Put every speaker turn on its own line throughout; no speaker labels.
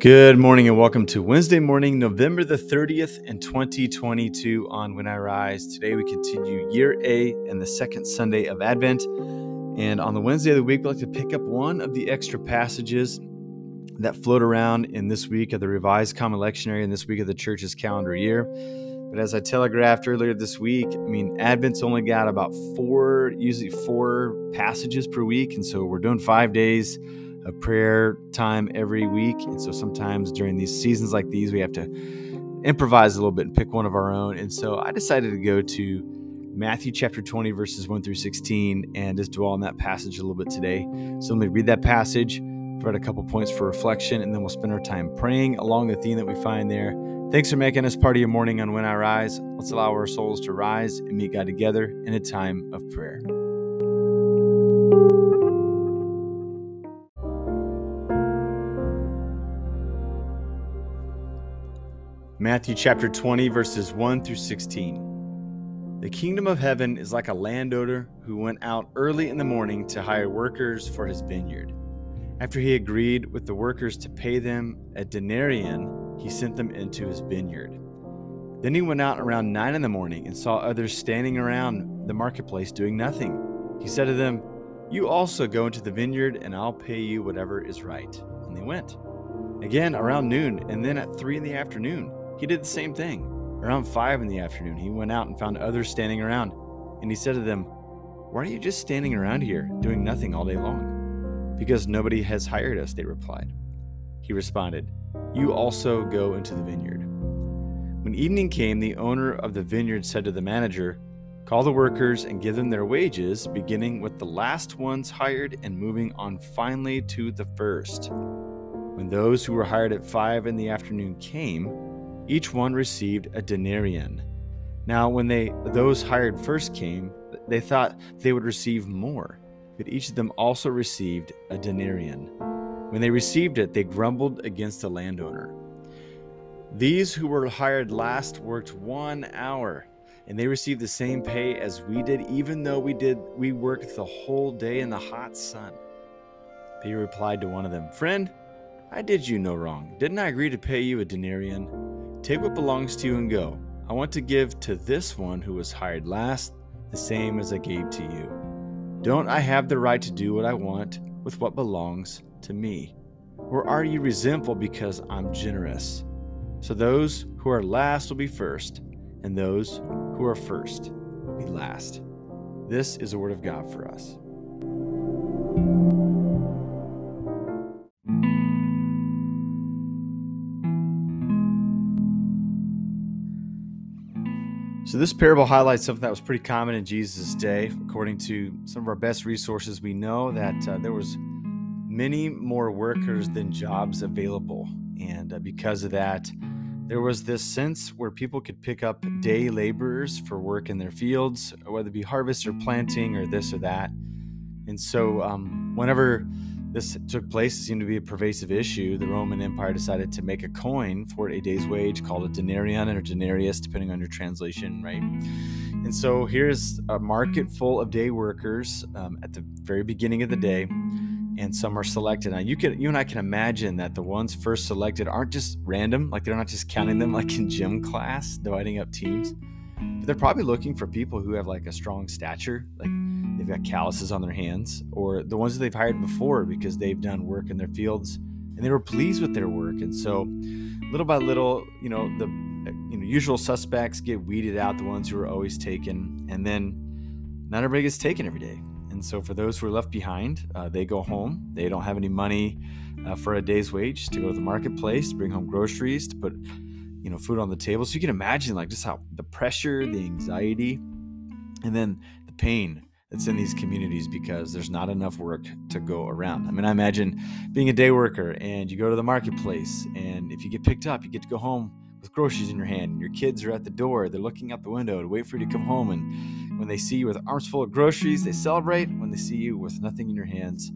Good morning and welcome to Wednesday morning, November the 30th and 2022 on When I Rise. Today we continue year A and the second Sunday of Advent. And on the Wednesday of the week, we like to pick up one of the extra passages that float around in this week of the Revised Common Lectionary and this week of the church's calendar year. But as I telegraphed earlier this week, I mean, Advent's only got about four, usually four passages per week. And so we're doing five days a prayer time every week. And so sometimes during these seasons like these, we have to improvise a little bit and pick one of our own. And so I decided to go to Matthew chapter 20, verses 1 through 16, and just dwell on that passage a little bit today. So let me read that passage, provide a couple points for reflection, and then we'll spend our time praying along the theme that we find there. Thanks for making us part of your morning on When I Rise. Let's allow our souls to rise and meet God together in a time of prayer. Matthew chapter 20, verses 1 through 16. The kingdom of heaven is like a landowner who went out early in the morning to hire workers for his vineyard. After he agreed with the workers to pay them a denarion, he sent them into his vineyard. Then he went out around nine in the morning and saw others standing around the marketplace doing nothing. He said to them, You also go into the vineyard, and I'll pay you whatever is right. And they went. Again, around noon, and then at three in the afternoon. He did the same thing. Around five in the afternoon, he went out and found others standing around. And he said to them, Why are you just standing around here, doing nothing all day long? Because nobody has hired us, they replied. He responded, You also go into the vineyard. When evening came, the owner of the vineyard said to the manager, Call the workers and give them their wages, beginning with the last ones hired and moving on finally to the first. When those who were hired at five in the afternoon came, each one received a denarion. Now, when they those hired first came, they thought they would receive more, but each of them also received a denarion. When they received it, they grumbled against the landowner. These who were hired last worked one hour, and they received the same pay as we did, even though we did we worked the whole day in the hot sun. He replied to one of them, Friend, I did you no wrong. Didn't I agree to pay you a denarion? Take what belongs to you and go. I want to give to this one who was hired last the same as I gave to you. Don't I have the right to do what I want with what belongs to me? Or are you resentful because I'm generous? So those who are last will be first, and those who are first will be last. This is the word of God for us. So, this parable highlights something that was pretty common in Jesus' day. According to some of our best resources, we know that uh, there was many more workers than jobs available, and uh, because of that, there was this sense where people could pick up day laborers for work in their fields, whether it be harvest or planting or this or that. And so, um, whenever this took place. It seemed to be a pervasive issue. The Roman Empire decided to make a coin for a day's wage called a denarion or denarius, depending on your translation, right? And so here's a market full of day workers um, at the very beginning of the day, and some are selected. Now you can, you and I can imagine that the ones first selected aren't just random, like they're not just counting them like in gym class, dividing up teams. But they're probably looking for people who have like a strong stature, like they've got calluses on their hands, or the ones that they've hired before because they've done work in their fields and they were pleased with their work. And so, little by little, you know, the you know usual suspects get weeded out, the ones who are always taken, and then not everybody gets taken every day. And so, for those who are left behind, uh, they go home. They don't have any money uh, for a day's wage to go to the marketplace, to bring home groceries, to put you know food on the table. So you can imagine like just how the pressure, the anxiety, and then the pain that's in these communities because there's not enough work to go around. I mean, I imagine being a day worker and you go to the marketplace, and if you get picked up, you get to go home with groceries in your hand. And your kids are at the door, they're looking out the window to wait for you to come home. And when they see you with arms full of groceries, they celebrate. When they see you with nothing in your hands,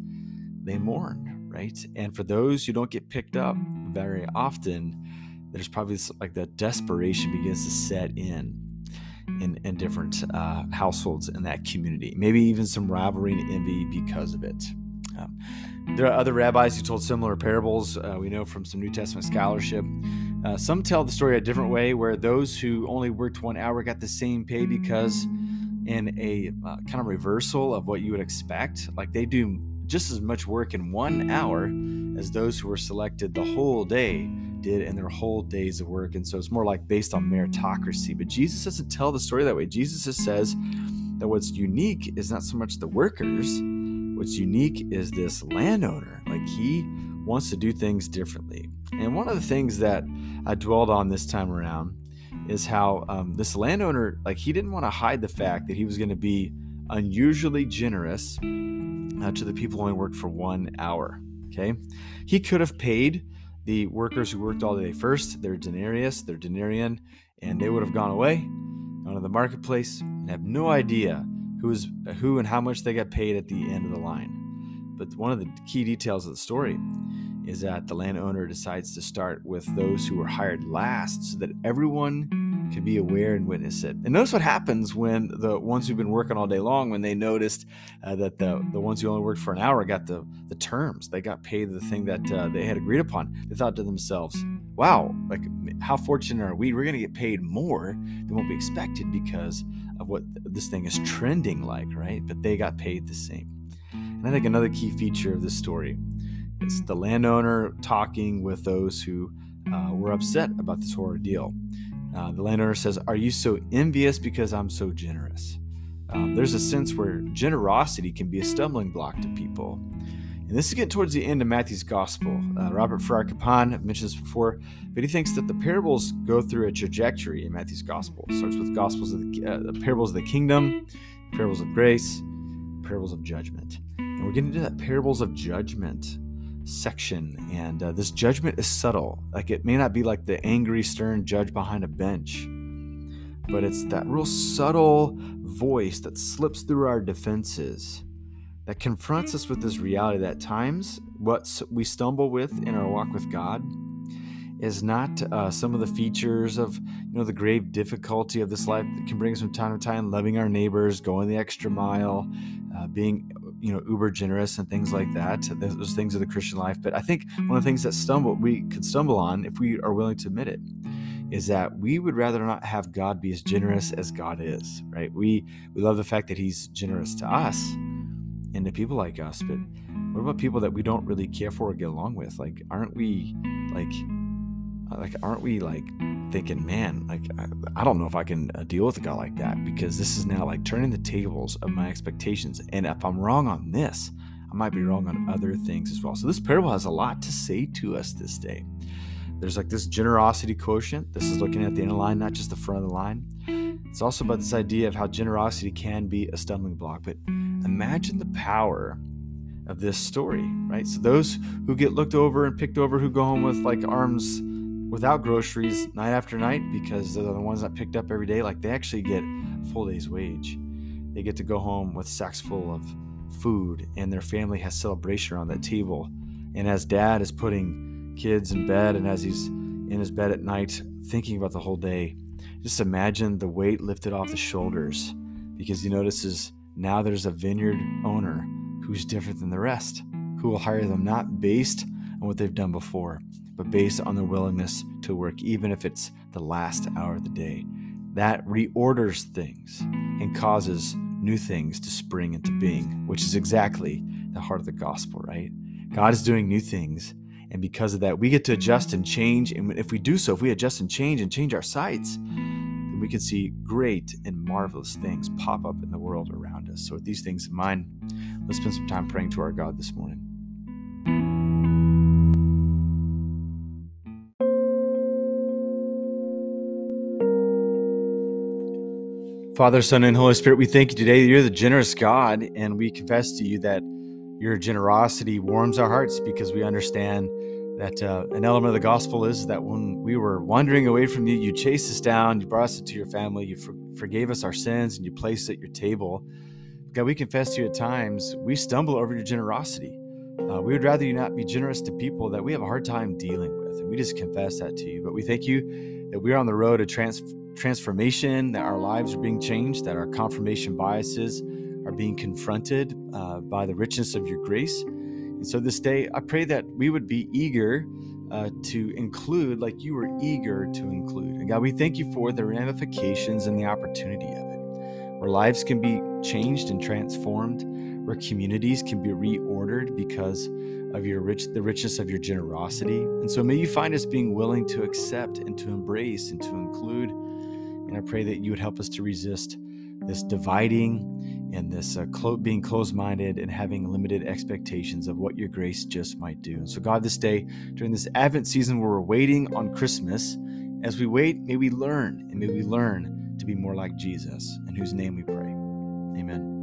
they mourn, right? And for those who don't get picked up very often, there's probably like that desperation begins to set in in, in different uh, households in that community. Maybe even some rivalry and envy because of it. Um, there are other rabbis who told similar parables. Uh, we know from some New Testament scholarship. Uh, some tell the story a different way, where those who only worked one hour got the same pay because, in a uh, kind of reversal of what you would expect, like they do just as much work in one hour as those who were selected the whole day did in their whole days of work. And so it's more like based on meritocracy. But Jesus doesn't tell the story that way. Jesus just says that what's unique is not so much the workers, what's unique is this landowner. Like he wants to do things differently. And one of the things that I dwelled on this time around is how um, this landowner, like he didn't want to hide the fact that he was going to be unusually generous uh, to the people who only worked for one hour. Okay. He could have paid the workers who worked all day first their denarius, their denarion, and they would have gone away, gone to the marketplace, and have no idea who is who and how much they got paid at the end of the line. But one of the key details of the story is that the landowner decides to start with those who were hired last so that everyone can be aware and witness it. And notice what happens when the ones who've been working all day long, when they noticed uh, that the, the ones who only worked for an hour got the, the terms, they got paid the thing that uh, they had agreed upon. They thought to themselves, wow, like how fortunate are we? We're going to get paid more than what we expected because of what this thing is trending like, right? But they got paid the same. And I think another key feature of this story is the landowner talking with those who uh, were upset about this horror deal. Uh, the landowner says, Are you so envious because I'm so generous? Um, there's a sense where generosity can be a stumbling block to people. And this is getting towards the end of Matthew's gospel. Uh, Robert Farrar Capon, mentioned this before, but he thinks that the parables go through a trajectory in Matthew's gospel. It starts with gospels of the, uh, the parables of the kingdom, parables of grace, parables of judgment. And we're getting into that parables of judgment section and uh, this judgment is subtle. Like it may not be like the angry stern judge behind a bench but it's that real subtle voice that slips through our defenses that confronts us with this reality that times what we stumble with in our walk with god is not uh, some of the features of you know the grave difficulty of this life that can bring us from time to time loving our neighbors going the extra mile uh, being you know uber generous and things like that those things of the christian life but i think one of the things that stumble we could stumble on if we are willing to admit it is that we would rather not have god be as generous as god is right? We we love the fact that he's generous to us and to people like us but what about people that we don't really care for or get along with? Like aren't we like uh, like aren't we like thinking man like I, I, don't know if i can uh, deal with a guy like that because this is now like turning the tables of my expectations. And if i'm wrong on this i might be wrong on other things as well. So this parable has a lot to say to us this day. There's like this generosity quotient. This is looking at the inner line not just the front of the line. It's also about this idea of how generosity can be a stumbling block. But imagine the power of this story right? So those who get looked over and picked over who go home with like arms without groceries night after night because they're the ones that picked up every day. Like they actually get a full day's wage. They get to go home with sacks full of food, and their family has celebration around that table. And as dad is putting kids in bed, and as he's in his bed at night thinking about the whole day, just imagine the weight lifted off the shoulders because he notices now there's a vineyard owner who's different than the rest, who will hire them not based on what they've done before, but based on their willingness to work, even if it's the last hour of the day. That reorders things and causes new things to spring into being, which is exactly the heart of the gospel, right? God is doing new things. And because of that, we get to adjust and change. And if we do so, if we adjust and change and change our sights, then we can see great and marvelous things pop up in the world around us. So, with these things in mind, let's spend some time praying to our God this morning. Father, Son, and Holy Spirit, we thank you today that you're the generous God, and we confess to you that your generosity warms our hearts because we understand that uh, an element of the gospel is that when we were wandering away from you, you chased us down, you brought us into your family, you for- forgave us our sins, and you placed at your table. God, we confess to you at times we stumble over your generosity. Uh, we would rather you not be generous to people that we have a hard time dealing with, and we just confess that to you. But we thank you that we're on the road to transform transformation, that our lives are being changed, that our confirmation biases are being confronted uh, by the richness of your grace. And so this day, I pray that we would be eager uh, to include like you were eager to include. And God, we thank you for the ramifications and the opportunity of it, where lives can be changed and transformed, where communities can be reordered because of your rich the richness of your generosity. And so may you find us being willing to accept and to embrace and to include. And I pray that you would help us to resist this dividing and this uh, clo- being closed minded and having limited expectations of what your grace just might do. And so, God, this day, during this Advent season where we're waiting on Christmas, as we wait, may we learn and may we learn to be more like Jesus, in whose name we pray. Amen.